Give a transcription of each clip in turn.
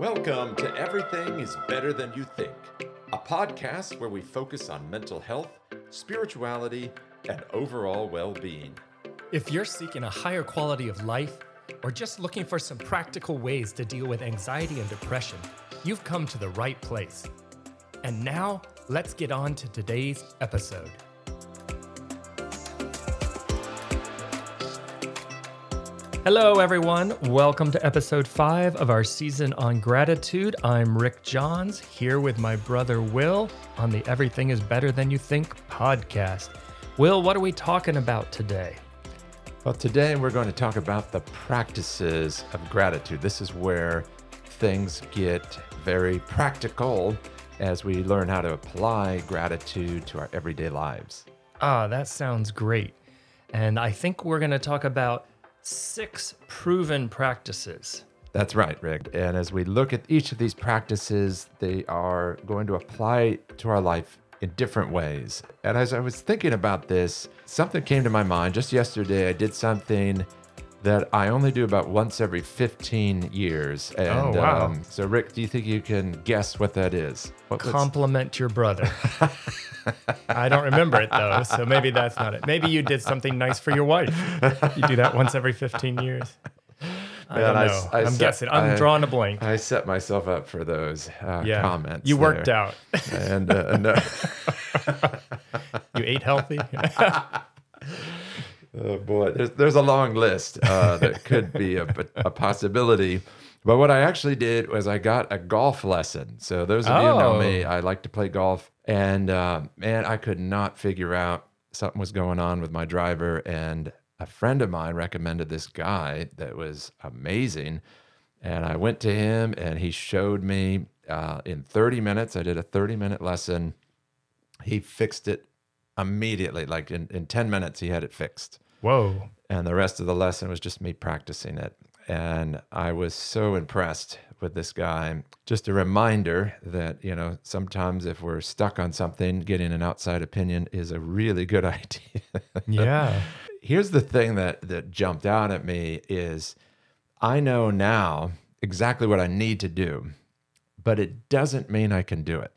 Welcome to Everything is Better Than You Think, a podcast where we focus on mental health, spirituality, and overall well being. If you're seeking a higher quality of life or just looking for some practical ways to deal with anxiety and depression, you've come to the right place. And now, let's get on to today's episode. Hello, everyone. Welcome to episode five of our season on gratitude. I'm Rick Johns here with my brother Will on the Everything is Better Than You Think podcast. Will, what are we talking about today? Well, today we're going to talk about the practices of gratitude. This is where things get very practical as we learn how to apply gratitude to our everyday lives. Ah, that sounds great. And I think we're going to talk about six proven practices. That's right, Rick. And as we look at each of these practices, they are going to apply to our life in different ways. And as I was thinking about this, something came to my mind. Just yesterday, I did something that I only do about once every 15 years. And Oh, wow. um, so, Rick, do you think you can guess what that is? What, Compliment your brother. I don't remember it though, so maybe that's not it. Maybe you did something nice for your wife. You do that once every 15 years. I don't know. I I'm set- guessing. I'm I- drawing a blank. I set myself up for those uh, yeah. comments. You worked there. out. And uh, no. You ate healthy. Oh boy, there's there's a long list uh, that could be a, a possibility. But what I actually did was I got a golf lesson. So those of you who know me, Oh. I like to play golf, and uh, man, I could not figure out something was going on with my driver. And a friend of mine recommended this guy that was amazing, and I went to him, and he showed me uh, in 30 minutes. I did a 30 minute lesson. He fixed it immediately, like in, in 10 minutes, he had it fixed Whoa. and the rest of the lesson was just me practicing it. And I was so impressed with this guy. Just a reminder that, you know, sometimes if we're stuck on something, getting an outside opinion is a really good idea. Yeah. Here's the thing that that jumped out at me is I know now exactly what I need to do, but it doesn't mean I can do it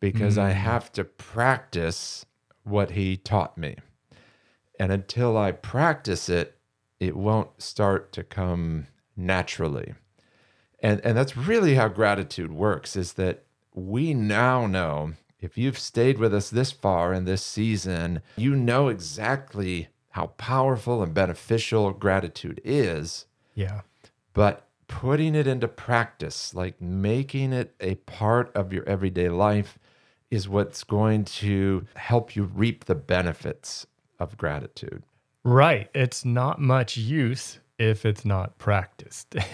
because I mm. have to practice what he taught me. And until I practice it, it won't start to come naturally. And and that's really how gratitude works is that we now know if you've stayed with us this far in this season, you know exactly how powerful and beneficial gratitude is, Yeah. but putting it into practice, like making it a part of your everyday life is what's going to help you reap the benefits of gratitude. Right. It's not much use if it's not practiced.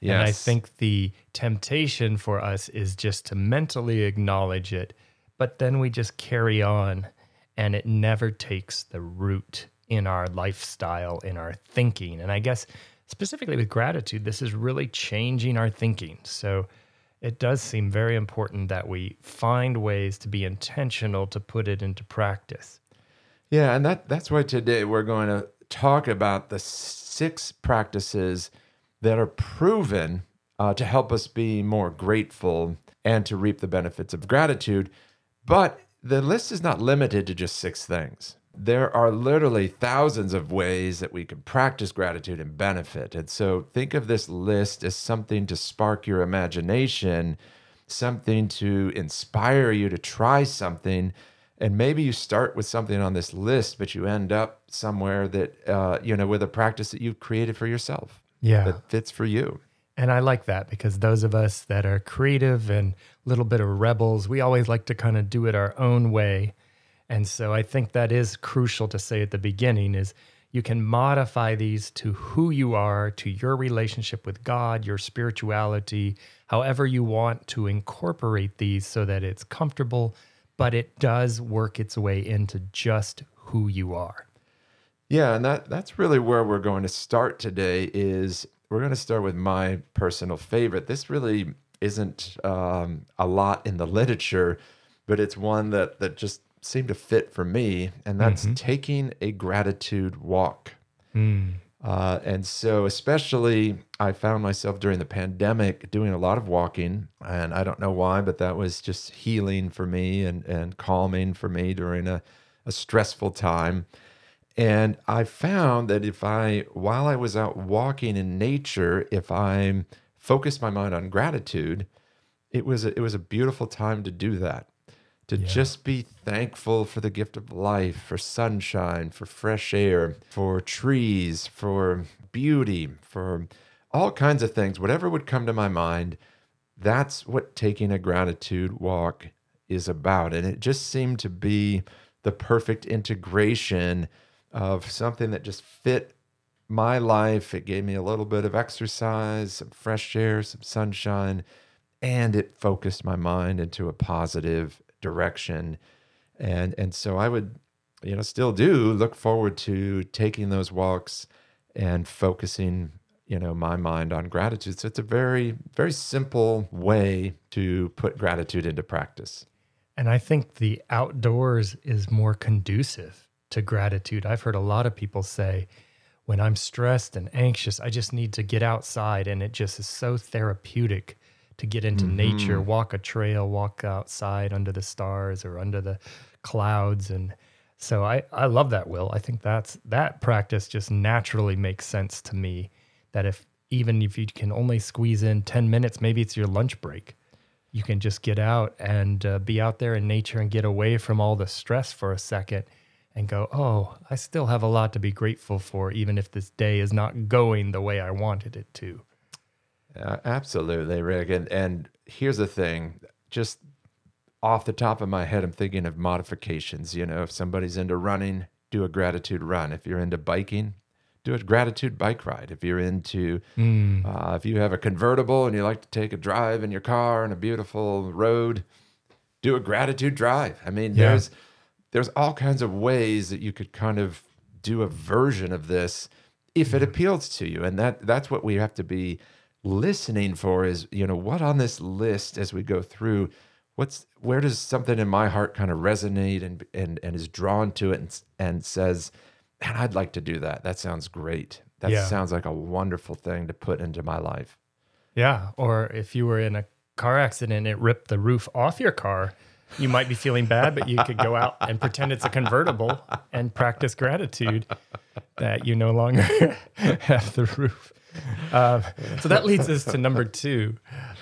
And I think the temptation for us is just to mentally acknowledge it, but then we just carry on and it never takes the root in our lifestyle, in our thinking. And I guess specifically with gratitude, this is really changing our thinking. So it does seem very important that we find ways to be intentional to put it into practice. Yeah, and that that's why today we're going to talk about the six practices that are proven uh, to help us be more grateful and to reap the benefits of gratitude. But the list is not limited to just six things. There are literally thousands of ways that we can practice gratitude and benefit. And so think of this list as something to spark your imagination, something to inspire you to try something and maybe you start with something on this list but you end up somewhere that uh, you know with a practice that you've created for yourself Yeah. that fits for you And I like that because those of us that are creative and a little bit of rebels, we always like to kind of do it our own way. And so I think that is crucial to say at the beginning is you can modify these to who you are, to your relationship with God, your spirituality, however you want to incorporate these so that it's comfortable, but it does work its way into just who you are. yeah and that that's really where we're going to start today is we're going to start with my personal favorite this really isn't um, a lot in the literature but it's one that that just seemed to fit for me and that's taking a gratitude walk Mm. Uh, and so, especially, I found myself during the pandemic doing a lot of walking. And I don't know why, but that was just healing for me and, and calming for me during a, a stressful time. And I found that if I, while I was out walking in nature, if I focused my mind on gratitude, it was a, it was a beautiful time to do that to yeah. just be thankful for the gift of life, for sunshine, for fresh air, for trees, for beauty, for all kinds of things, whatever would come to my mind. That's what taking a gratitude walk is about. And it just seemed to be the perfect integration of something that just fit my life. It gave me a little bit of exercise, some fresh air, some sunshine, and it focused my mind into a positive direction. And and so i would you know still do look forward to taking those walks and focusing you know my mind on gratitude. So it's a very very simple way to put gratitude into practice. And i think the outdoors is more conducive to gratitude. I've heard a lot of people say when i'm stressed and anxious i just need to get outside and it just is so therapeutic to get into mm-hmm. nature, walk a trail, walk outside under the stars or under the clouds. And so I, I love that, Will. I think that's that practice just naturally makes sense to me. That if even if you can only squeeze in 10 minutes, maybe it's your lunch break, you can just get out and uh, be out there in nature and get away from all the stress for a second and go, oh, I still have a lot to be grateful for, even if this day is not going the way I wanted it to. Uh, absolutely, Rick. And and here's the thing, just off the top of my head, I'm thinking of modifications. You know, if somebody's into running, do a gratitude run. If you're into biking, do a gratitude bike ride. If you're into, mm. uh, if you have a convertible and you like to take a drive in your car on a beautiful road, do a gratitude drive. I mean, yeah. there's there's all kinds of ways that you could kind of do a version of this if it appeals to you, and that that's what we have to be listening for is you know what on this list as we go through what's where does something in my heart kind of resonate and and and is drawn to it and and says and I'd like to do that. That sounds great. That yeah. sounds like a wonderful thing to put into my life. Yeah or if you were in a car accident it ripped the roof off your car you might be feeling bad but you could go out and pretend it's a convertible and practice gratitude that you no longer have the roof uh, so that leads us to number two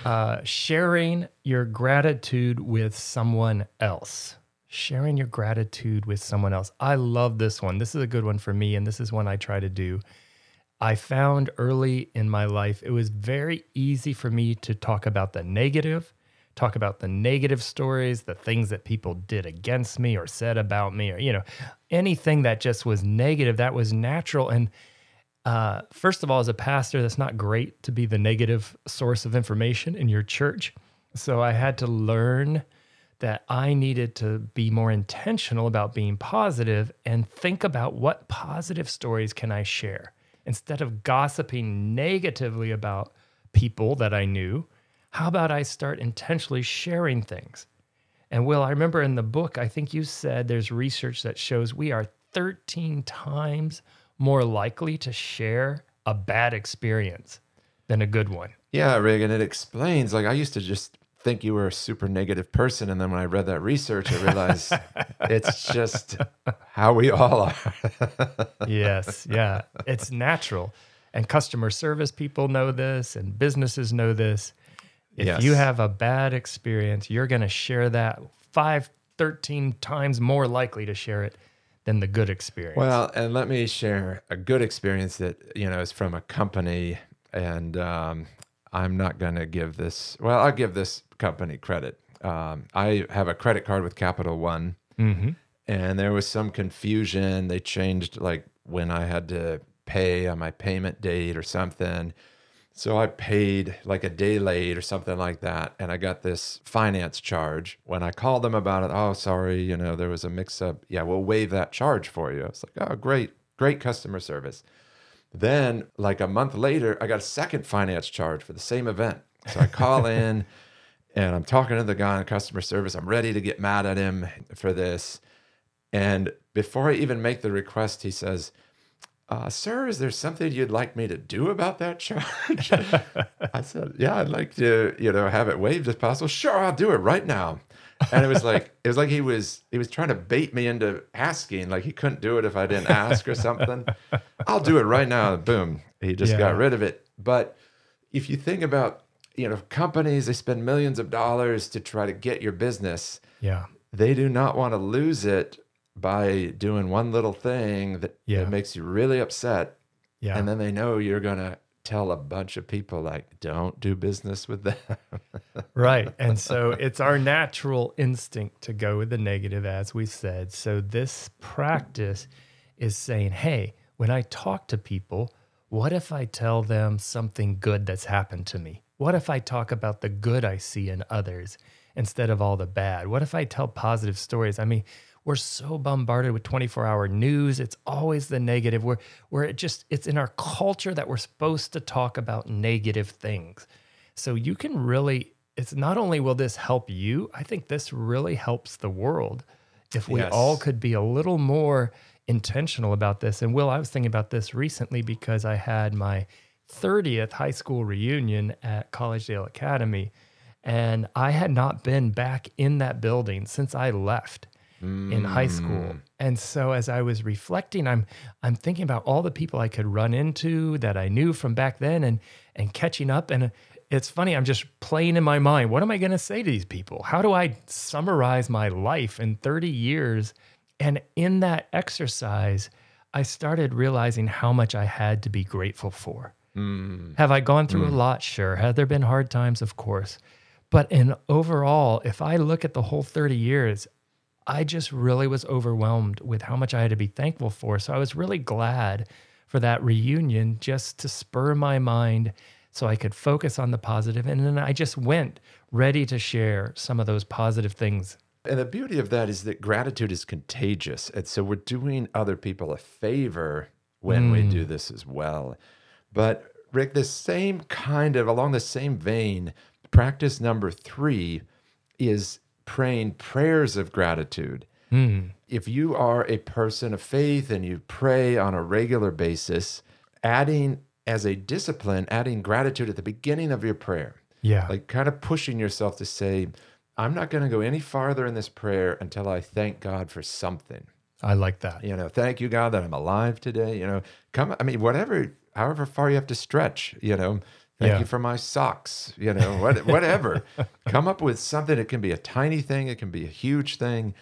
uh, sharing your gratitude with someone else. Sharing your gratitude with someone else. I love this one. This is a good one for me, and this is one I try to do. I found early in my life it was very easy for me to talk about the negative, talk about the negative stories, the things that people did against me or said about me, or, you know, anything that just was negative, that was natural. And uh, first of all, as a pastor, that's not great to be the negative source of information in your church. So I had to learn that I needed to be more intentional about being positive and think about what positive stories can I share instead of gossiping negatively about people that I knew. How about I start intentionally sharing things? And Will, I remember in the book, I think you said there's research that shows we are 13 times more likely to share a bad experience than a good one. Yeah, Reagan, it explains. Like I used to just think you were a super negative person, and then when I read that research, I realized it's just how we all are. yes, yeah, it's natural, and customer service people know this, and businesses know this. If yes. you have a bad experience, you're going to share that five, 13 times more likely to share it than the good experience. Well, and let me share a good experience that you know is from a company, and um, I'm not going to give this. Well, I'll give this company credit. Um, I have a credit card with Capital One, mm-hmm. and there was some confusion. They changed like when I had to pay on my payment date or something so I paid like a day late or something like that. And I got this finance charge. When I called them about it, oh, sorry, you know, there was a mix up. Yeah, we'll waive that charge for you. I was like, oh, great, great customer service. Then, like a month later, I got a second finance charge for the same event. So I call in and I'm talking to the guy in customer service. I'm ready to get mad at him for this. And before I even make the request, he says, uh, sir, is there something you'd like me to do about that charge? I said, yeah, I'd like to, you know, have it waived if possible. Sure, I'll do it right now. And it was like it was like he was he was trying to bait me into asking, like he couldn't do it if I didn't ask or something. I'll do it right now. Boom, he just Yeah. got rid of it. But if you think about, you know, companies they spend millions of dollars to try to get your business Yeah. they do not want to lose it by doing one little thing that, Yeah. that makes you really upset. Yeah. And then they know you're going to tell a bunch of people, like, don't do business with them. Right. And so it's our natural instinct to go with the negative, as we said. So this practice is saying, hey, when I talk to people, what if I tell them something good that's happened to me? What if I talk about the good I see in others instead of all the bad? What if I tell positive stories? I mean, we're so bombarded with 24 hour news. It's always the negative. We're, where it just, it's in our culture that we're supposed to talk about negative things. So you can really, it's not only will this help you, I think this really helps the world. If we Yes. all could be a little more intentional about this. And Will, I was thinking about this recently because I had my 30th high school reunion at Collegedale Academy. And I had not been back in that building since I left in high school. Mm. And so as I was reflecting, I'm I'm thinking about all the people I could run into that I knew from back then and and catching up and uh, it's funny, I'm just playing in my mind. What am I going to say to these people? How do I summarize my life in 30 years? And in that exercise, I started realizing how much I had to be grateful for. Mm. Have I gone through a mm. lot? Sure. Have there been hard times? Of course. But in overall, if I look at the whole 30 years, I just really was overwhelmed with how much I had to be thankful for. So I was really glad for that reunion just to spur my mind so I could focus on the positive. And then I just went ready to share some of those positive things. And the beauty of that is that gratitude is contagious. And so we're doing other people a favor when we do mm. this as well. But Rick, the same kind of, along the same vein, practice number three is praying prayers of gratitude. Hmm. If you are a person of faith and you pray on a regular basis, adding as a discipline, adding gratitude at the beginning of your prayer Yeah. like kind of pushing yourself to say i'm not going to go any farther in this prayer until i thank god for something I like that. you know thank you god that i'm alive today you know come i mean whatever however far you have to stretch you know thank Yeah. you for my socks you know what, whatever come up with something it can be a tiny thing it can be a huge thing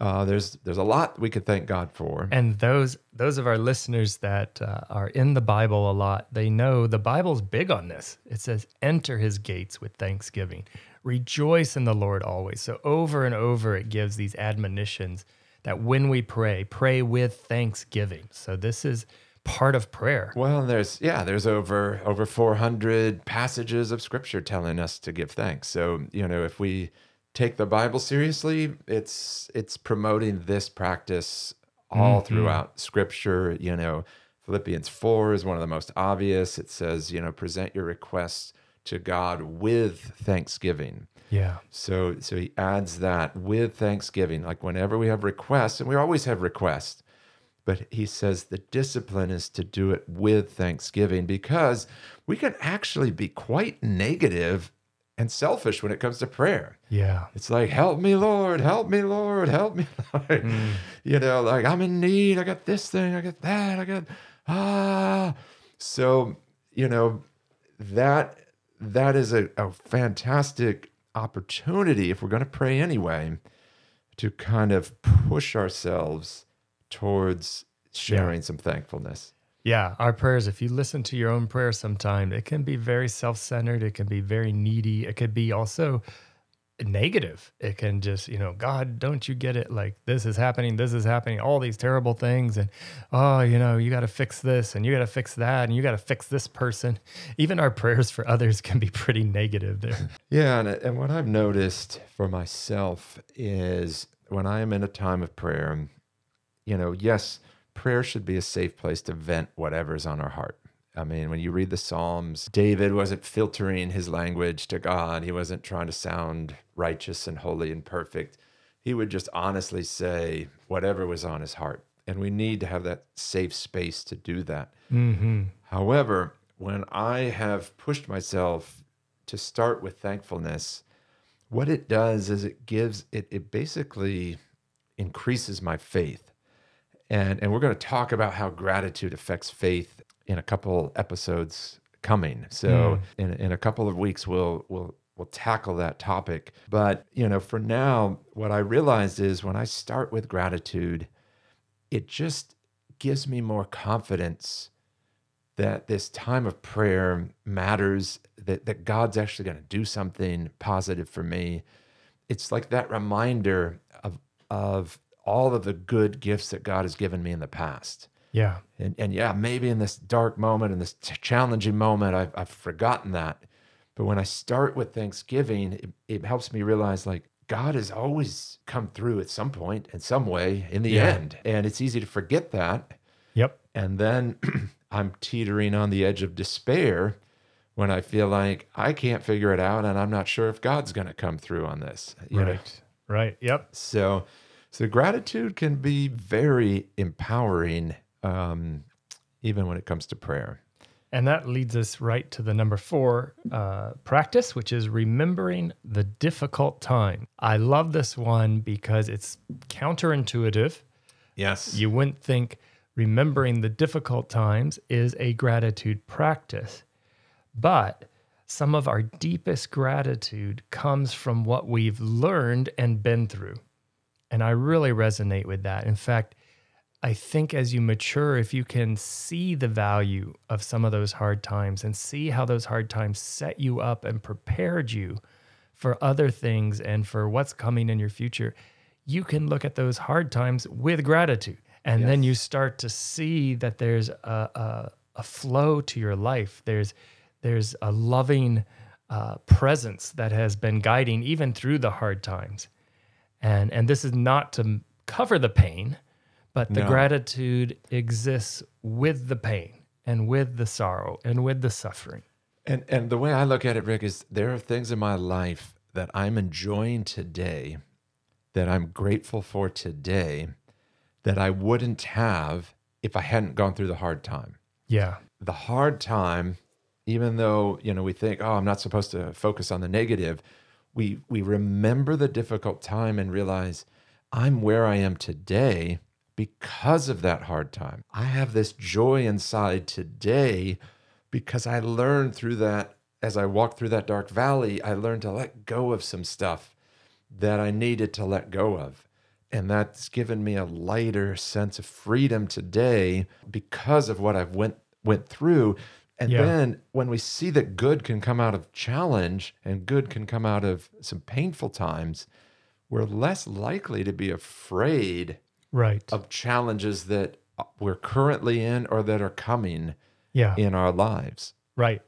uh, there's there's a lot we could thank god for And those those of our listeners that uh, are in the Bible a lot, they know the Bible's big on this. It says, "Enter His gates with thanksgiving, rejoice in the Lord always." So over and over, it gives these admonitions that when we pray, pray with thanksgiving. So this is part of prayer. Well, there's yeah, there's over over 400 passages of scripture telling us to give thanks. So, you know, if we take the Bible seriously, it's it's promoting this practice all mm-hmm. throughout scripture, you know. Philippians 4 is one of the most obvious. It says, you know, present your requests to God with thanksgiving. Yeah. So so he adds that with thanksgiving. Like whenever we have requests, and we always have requests, but he says the discipline is to do it with thanksgiving because we can actually be quite negative and selfish when it comes to prayer. Yeah. It's like, help me, Lord, help me, Lord, help me, Lord. You know, like I'm in need. I got this thing, I got that, I got ah. So, you know, that that is a, a fantastic opportunity if we're going to pray anyway to kind of push ourselves towards sharing some thankfulness. Yeah, our prayers, if you listen to your own prayers sometime, it can be very self centered. It can be very needy. It could be also negative. It can just, you know, God, don't you get it? Like, this is happening, this is happening, all these terrible things. And, oh, you know, you got to fix this and you got to fix that and you got to fix this person. Even our prayers for others can be pretty negative there. Yeah, and, and what I've noticed for myself is when I am in a time of prayer, you know, yes, prayer should be a safe place to vent whatever's on our heart. I mean, when you read the Psalms, David wasn't filtering his language to God. He wasn't trying to sound righteous and holy and perfect. He would just honestly say whatever was on his heart. and we need to have that safe space to do that. Mm-hmm. However, when I have pushed myself to start with thankfulness, what it does is it gives it it basically increases my faith. And and we're going to talk about how gratitude affects faith in a couple episodes coming. So hmm. in in a couple of weeks we'll we'll we'll tackle that topic. But, you know, for now what I realized is when I start with gratitude, it just gives me more confidence that this time of prayer matters, that, that God's actually going to do something positive for me. It's like that reminder of, of all of the good gifts that God has given me in the past. Yeah. And, and yeah, maybe in this dark moment, in this challenging moment, I've, I've forgotten that. But when I start with Thanksgiving, it, it helps me realize like God has always come through at some point, in some way, in the Yeah. end. And it's easy to forget that. Yep. And then I'm teetering on the edge of despair when I feel like I can't figure it out and I'm not sure if God's going to come through on this. you know? Right. Right. Yep. So, so gratitude can be very empowering, um, even when it comes to prayer. And that leads us right to the number four uh, practice, which is remembering the difficult time. I love this one because it's counterintuitive. Yes. You wouldn't think remembering the difficult times is a gratitude practice, but some of our deepest gratitude comes from what we've learned and been through. And I really resonate with that. In fact, I think as you mature, if you can see the value of some of those hard times and see how those hard times set you up and prepared you for other things and for what's coming in your future, you can look at those hard times with gratitude. And then you start to see that there's a, a, a flow to your life. There's there's a loving uh, presence that has been guiding even through the hard times. And and this is not to cover the pain, but the No. gratitude exists with the pain and with the sorrow and with the suffering. And and the way I look at it, Rick, is there are things in my life that I'm enjoying today, that I'm grateful for today, that I wouldn't have if I hadn't gone through the hard time. Yeah. The hard time, even though you know we think, oh, I'm not supposed to focus on the negative, we we remember the difficult time and realize I'm where I am today because of that hard time. I have this joy inside today because I learned through that as I walked through that dark valley, I learned to let go of some stuff that I needed to let go of. And that's given me a lighter sense of freedom today because of what I've went went through. And Yeah. then when we see that good can come out of challenge and good can come out of some painful times, we're less likely to be afraid Right. of challenges that uh, we're currently in or that are coming yeah. in our lives. Right.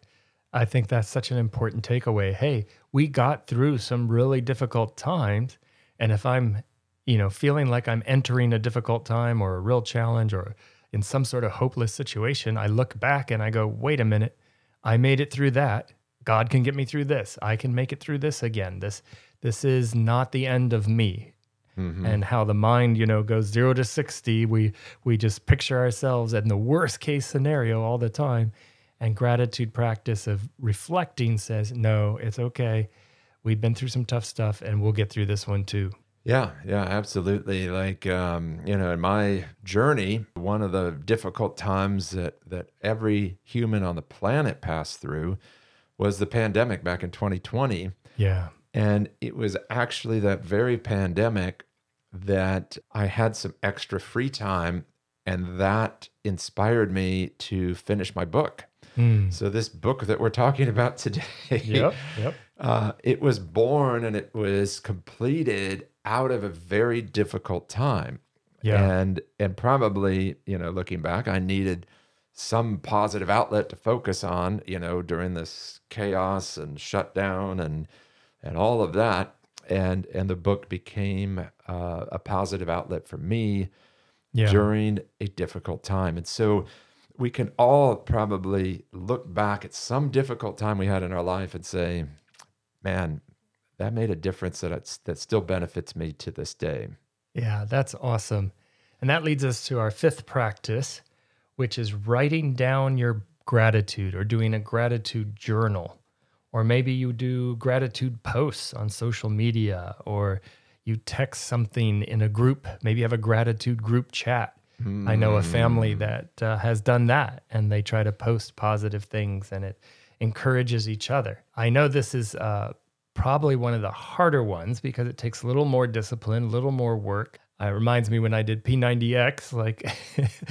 I think that's such an important takeaway. Hey, we got through some really difficult times. And if I'm, you know, feeling like I'm entering a difficult time or a real challenge or in some sort of hopeless situation, I look back and I go, wait a minute, I made it through that. God can get me through this. I can make it through this again. This this is not the end of me. Mm-hmm. And how the mind, you know, goes zero to sixty. We we just picture ourselves in the worst case scenario all the time. And gratitude practice of reflecting says, no, it's okay. We've been through some tough stuff and we'll get through this one too. Yeah, yeah, absolutely. Like um, you know, in my journey, one of the difficult times that that every human on the planet passed through was the pandemic back in 2020. Yeah. And it was actually that very pandemic that I had some extra free time and that inspired me to finish my book. Mm. So this book that we're talking about today, Yep. Yep. uh, it was born and it was completed out of a very difficult time. Yeah. And and probably, you know, looking back, I needed some positive outlet to focus on, you know, during this chaos and shutdown and and all of that. And and the book became uh, a positive outlet for me Yeah. during a difficult time. And so we can all probably look back at some difficult time we had in our life and say, man, that made a difference that it's, that still benefits me to this day. Yeah, that's awesome. And that leads us to our fifth practice, which is writing down your gratitude or doing a gratitude journal. Or maybe you do gratitude posts on social media, or you text something in a group. Maybe you have a gratitude group chat. I know a family that uh, has done that and they try to post positive things and it encourages each other. I know this is uh, probably one of the harder ones because it takes a little more discipline, a little more work. Uh, it reminds me when I did P90X, like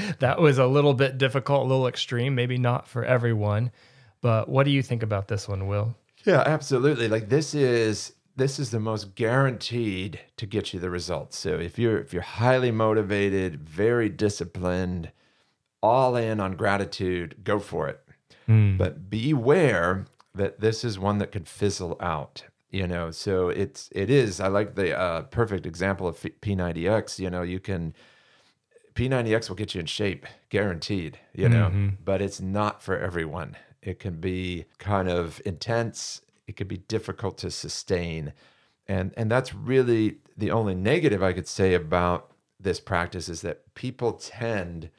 that was a little bit difficult, a little extreme, maybe not for everyone. But what do you think about this one, Will? Yeah, absolutely. Like this is this is the most guaranteed to get you the results. So if you're if you're highly motivated, very disciplined, all in on gratitude, go for it. But beware that this is one that could fizzle out. You know, so it's it is. I like the uh, perfect example of P90X. You know, you can P90X will get you in shape, guaranteed. You know, but it's not for everyone. It can be kind of intense. It can be difficult to sustain, and and that's really the only negative I could say about this practice is that people tend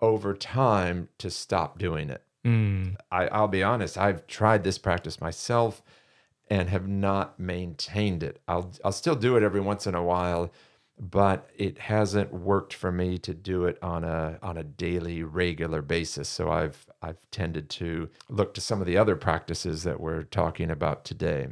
over time to stop doing it. I, I'll be honest, I've tried this practice myself and have not maintained it. I'll I'll still do it every once in a while, but it hasn't worked for me to do it on a on a daily regular basis. So I've I've tended to look to some of the other practices that we're talking about today.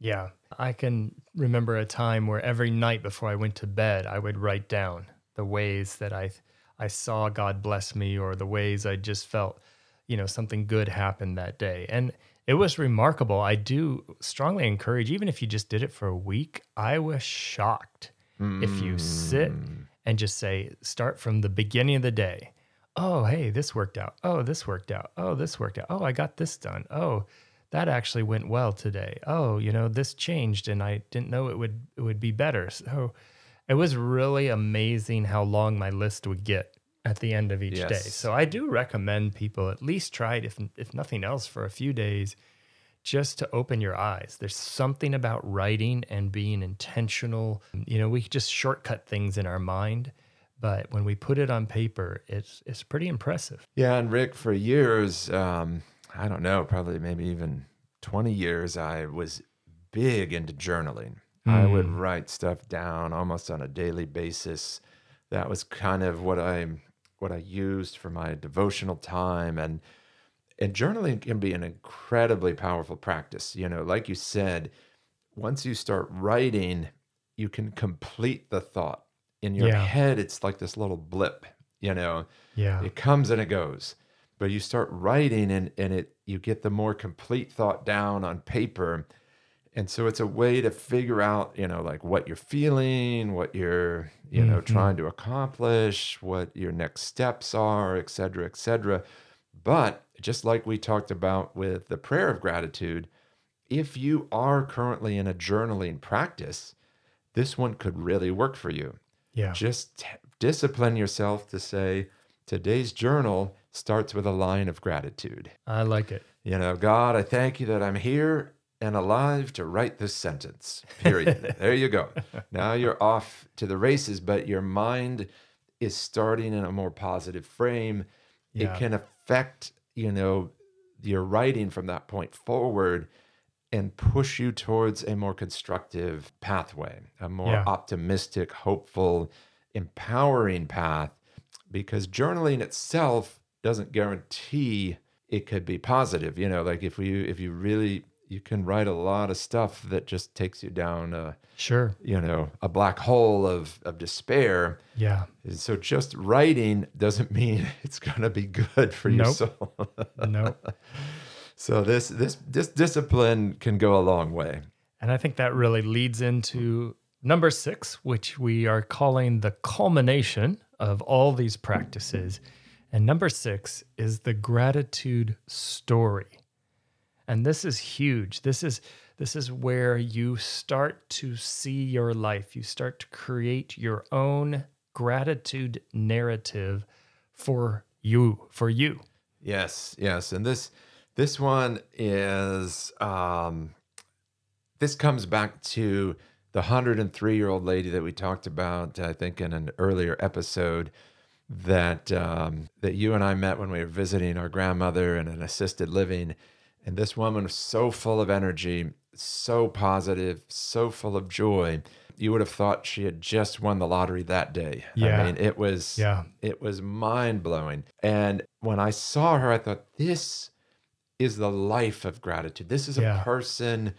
Yeah. I can remember a time where every night before I went to bed, I would write down the ways that I I saw God bless me or the ways I just felt, you know, something good happened that day. And it was remarkable. I do strongly encourage even if you just did it for a week, I was shocked if you sit hmm. and just say start from the beginning of the day. Oh, hey, this worked out. Oh, this worked out. Oh, this worked out. Oh, I got this done. Oh, that actually went well today. Oh, you know, this changed and I didn't know it would it would be better. So it was really amazing how long my list would get at the end of each day. So I do recommend people at least try it if if nothing else for a few days just to open your eyes. There's something about writing and being intentional. You know, we just shortcut things in our mind, but when we put it on paper, it's it's pretty impressive. Yeah, and Rick, for years, um, I don't know, probably maybe even 20 years, I was big into journaling. I would write stuff down almost on a daily basis. That was kind of what I what I used for my devotional time and and journaling can be an incredibly powerful practice. You know, like you said, once you start writing, you can complete the thought. In your Yeah. head, it's like this little blip, you know. Yeah. It comes and it goes. But you start writing and, and it you get the more complete thought down on paper. And so it's a way to figure out, you know, like what you're feeling, what you're, you know, mm-hmm. trying to accomplish, what your next steps are, et cetera, et cetera. But just like we talked about with the prayer of gratitude, if you are currently in a journaling practice, this one could really work for you Yeah. just t- discipline yourself to say today's journal starts with a line of gratitude I like it. you know god i thank you that i'm here and alive to write this sentence period there you go now you're off to the races but your mind is starting in a more positive frame Yeah. it can affect you know your writing from that point forward and push you towards a more constructive pathway, a more Yeah. optimistic, hopeful, empowering path. Because journaling itself doesn't guarantee it could be positive. You know, like if you if you really you can write a lot of stuff that just takes you down a Sure. you know a black hole of of despair. Yeah. So just writing doesn't mean it's going to be good for your Nope. soul. No. so this this this discipline can go a long way. And I think that really leads into number six, which we are calling the culmination of all these practices. And number six is the gratitude story. And this is huge. This is this is where you start to see your life. You start to create your own gratitude narrative for you, for you. Yes, yes, and this this one is um, this comes back to the 103 year old lady that we talked about, I think, in an earlier episode that um, that you and I met when we were visiting our grandmother in an assisted living, and this woman was so full of energy, so positive, so full of joy. You would have thought she had just won the lottery that day. Yeah. I mean, it was Yeah. it was mind blowing. And when I saw her, I thought, this is the life of gratitude. This is a Yeah. person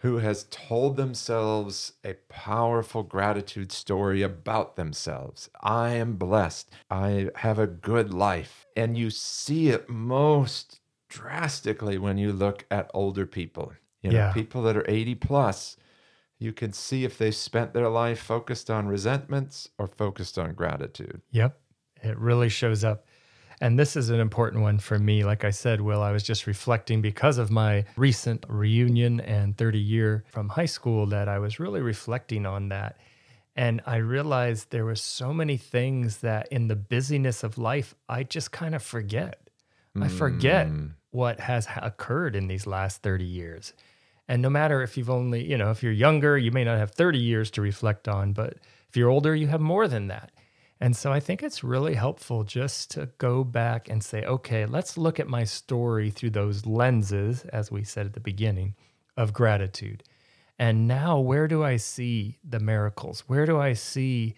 who has told themselves a powerful gratitude story about themselves. I am blessed. I have a good life. And you see it most drastically when you look at older people. You know, Yeah. people that are 80 plus, you can see if they spent their life focused on resentments or focused on gratitude. Yep. It really shows up. And this is an important one for me. Like I said, Will, I was just reflecting because of my recent reunion and 30 year from high school that I was really reflecting on that. And I realized there were so many things that in the busyness of life, I just kind of forget. I forget Mm. What has occurred in these last 30 years. And no matter if you've only, you know, if you're younger, you may not have 30 years to reflect on, but if you're older, you have more than that. And so I think it's really helpful just to go back and say, okay, let's look at my story through those lenses, as we said at the beginning, of gratitude. And now, where do I see the miracles? Where do I see,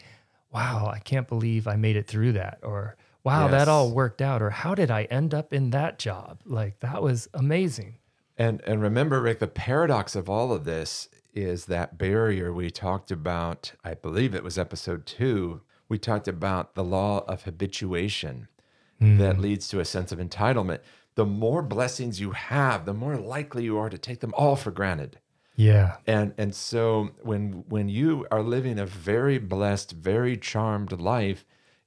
wow, I can't believe I made it through that? Or, wow, that all worked out? Or, how did I end up in that job? Like, that was amazing. And and remember, Rick, the paradox of all of this is that barrier we talked about. I believe it was episode two. We talked about the law of habituation that hmm. leads to a sense of entitlement. The more blessings you have, the more likely you are to take them all for granted. Yeah. And and so when when you are living a very blessed, very charmed life,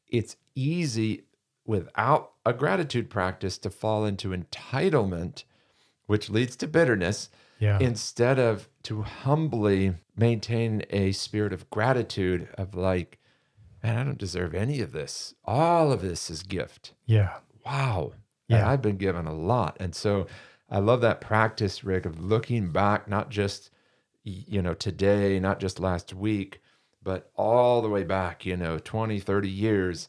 it's easy without a gratitude practice to fall into entitlement, which leads to bitterness, Yeah. instead of to humbly maintain a spirit of gratitude of like, man, I don't deserve any of this. All of this is gift yeah. wow. And Yeah. I've been given a lot. And so I love that practice, Rick, of looking back, not just, you know, today, not just last week, but all the way back, you know, 20, 30 years.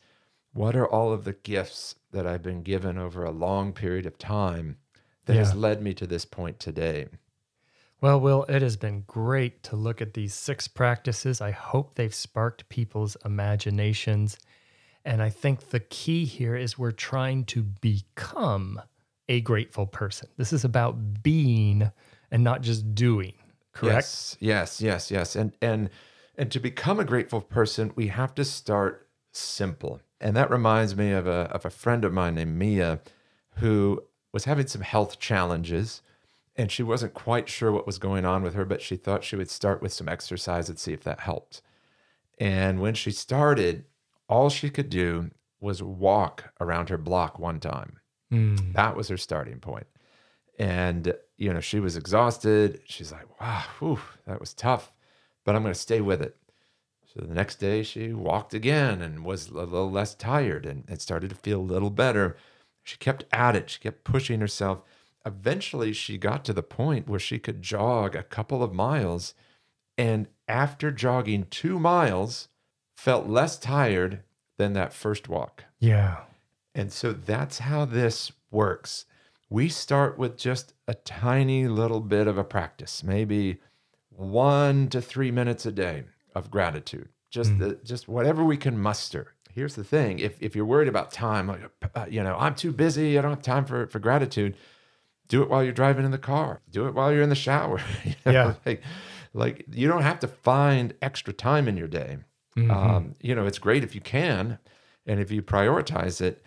What are all of the gifts that I've been given over a long period of time that has led me to this point today? Well, Will, it has been great to look at these six practices. I hope they've sparked people's imaginations. And I think the key here is we're trying to become a grateful person. This is about being and not just doing, correct? Yes, yes, yes, yes. And and and to become a grateful person, we have to start simple. And that reminds me of a of a friend of mine named Mia who was having some health challenges and she wasn't quite sure what was going on with her, but she thought she would start with some exercise and see if that helped. And when she started, all she could do was walk around her block one time. Mm, That was her starting point. And, you know, she was exhausted. She's like, wow, whew, that was tough, but I'm going to stay with it. So the next day she walked again and was a little less tired and it started to feel a little better. She kept at it. She kept pushing herself. Eventually she got to the point where she could jog a couple of miles. And after jogging two miles, felt less tired than that first walk. yeah. And so that's how this works. We start with just a tiny little bit of a practice, maybe one to three minutes a day of gratitude. Just the, just whatever we can muster. Here's the thing: if if you're worried about time, like uh, you know, I'm too busy, I don't have time for for gratitude. Do it while you're driving in the car. Do it while you're in the shower. you know, Yeah. like like you don't have to find extra time in your day. Mhm. Um, you know, it's great if you can, and if you prioritize it,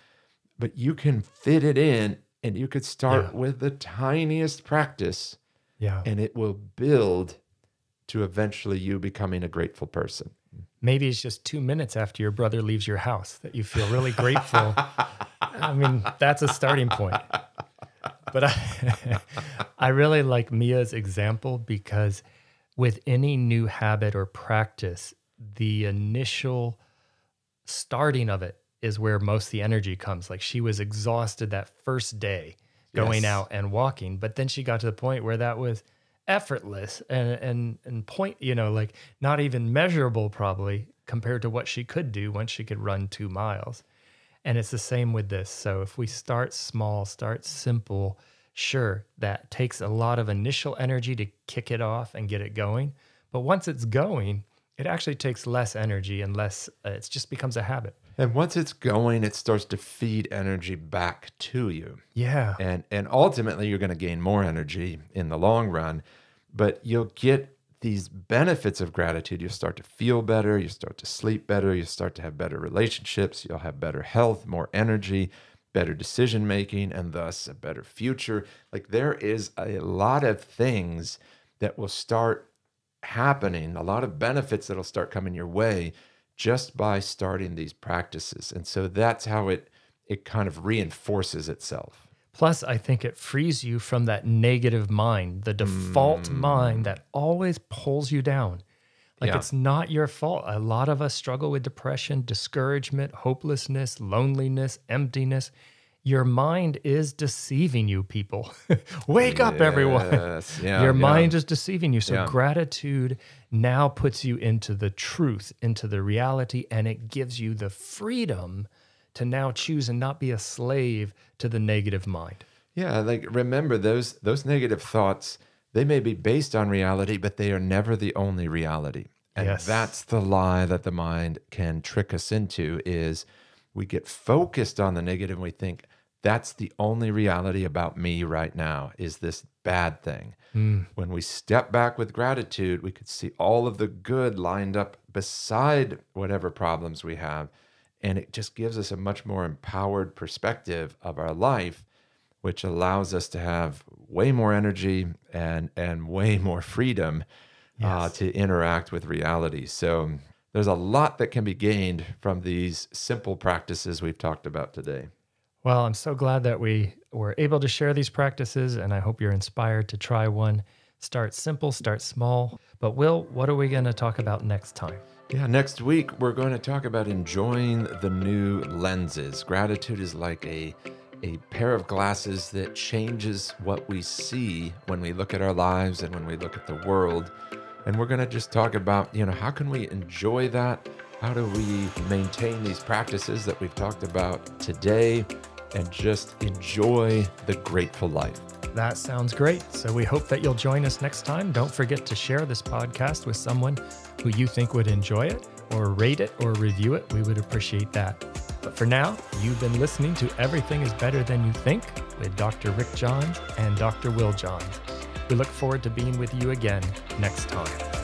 but you can fit it in, and you could start Yeah. with the tiniest practice, yeah. and it will build to eventually you becoming a grateful person. Maybe it's just two minutes after your brother leaves your house that you feel really grateful. I mean, that's a starting point. But I, I really like Mia's example because with any new habit or practice, the initial starting of it is where most of the energy comes. Like she was exhausted that first day going Yes. out and walking, but then she got to the point where that was effortless and and and point, you know, like not even measurable probably compared to what she could do once she could run 2 miles. And it's the same with this. So if we start small, start simple, sure, that takes a lot of initial energy to kick it off and get it going. But once it's going, it actually takes less energy and less, uh, it just becomes a habit. And once it's going, it starts to feed energy back to you. Yeah. And and ultimately you're going to gain more energy in the long run, but you'll get these benefits of gratitude. You'll start to feel better, you start to sleep better, you start to have better relationships, you'll have better health, more energy, better decision making and thus a better future. Like there is a lot of things that will start happening, a lot of benefits that'll start coming your way just by starting these practices. And so that's how it it kind of reinforces itself. Plus, I think it frees you from that negative mind, the default Mm. mind that always pulls you down. Like Yeah. it's not your fault. A lot of us struggle with depression, discouragement, hopelessness, loneliness, emptiness. Your mind is deceiving you, people. Wake up, everyone. Yeah, Your yeah. mind is deceiving you. So gratitude now puts you into the truth, into the reality, and it gives you the freedom to now choose and not be a slave to the negative mind. Yeah, like remember those those negative thoughts, they may be based on reality, but they are never the only reality. And Yes. that's the lie that the mind can trick us into is we get focused on the negative and we think that's the only reality about me right now is this bad thing. Hmm. When we step back with gratitude, we could see all of the good lined up beside whatever problems we have. And it just gives us a much more empowered perspective of our life which allows us to have way more energy and and way more freedom uh, to interact with reality. So there's a lot that can be gained from these simple practices we've talked about today. Well, I'm so glad that we were able to share these practices, and I hope you're inspired to try one. Start simple, start small. But, Will, what are we going to talk about next time? Yeah, next week we're going to talk about enjoying the new lenses. Gratitude is like a a pair of glasses that changes what we see when we look at our lives and when we look at the world. And we're going to just talk about, you know, how can we enjoy that? How do we maintain these practices that we've talked about today and just enjoy the grateful life? That sounds great. So, we hope that you'll join us next time. Don't forget to share this podcast with someone who you think would enjoy it, or rate it or review it. We would appreciate that. But for now, you've been listening to Everything is Better Than You Think with Dr. Rick Johns and Dr. Will Johns. We look forward to being with you again next time.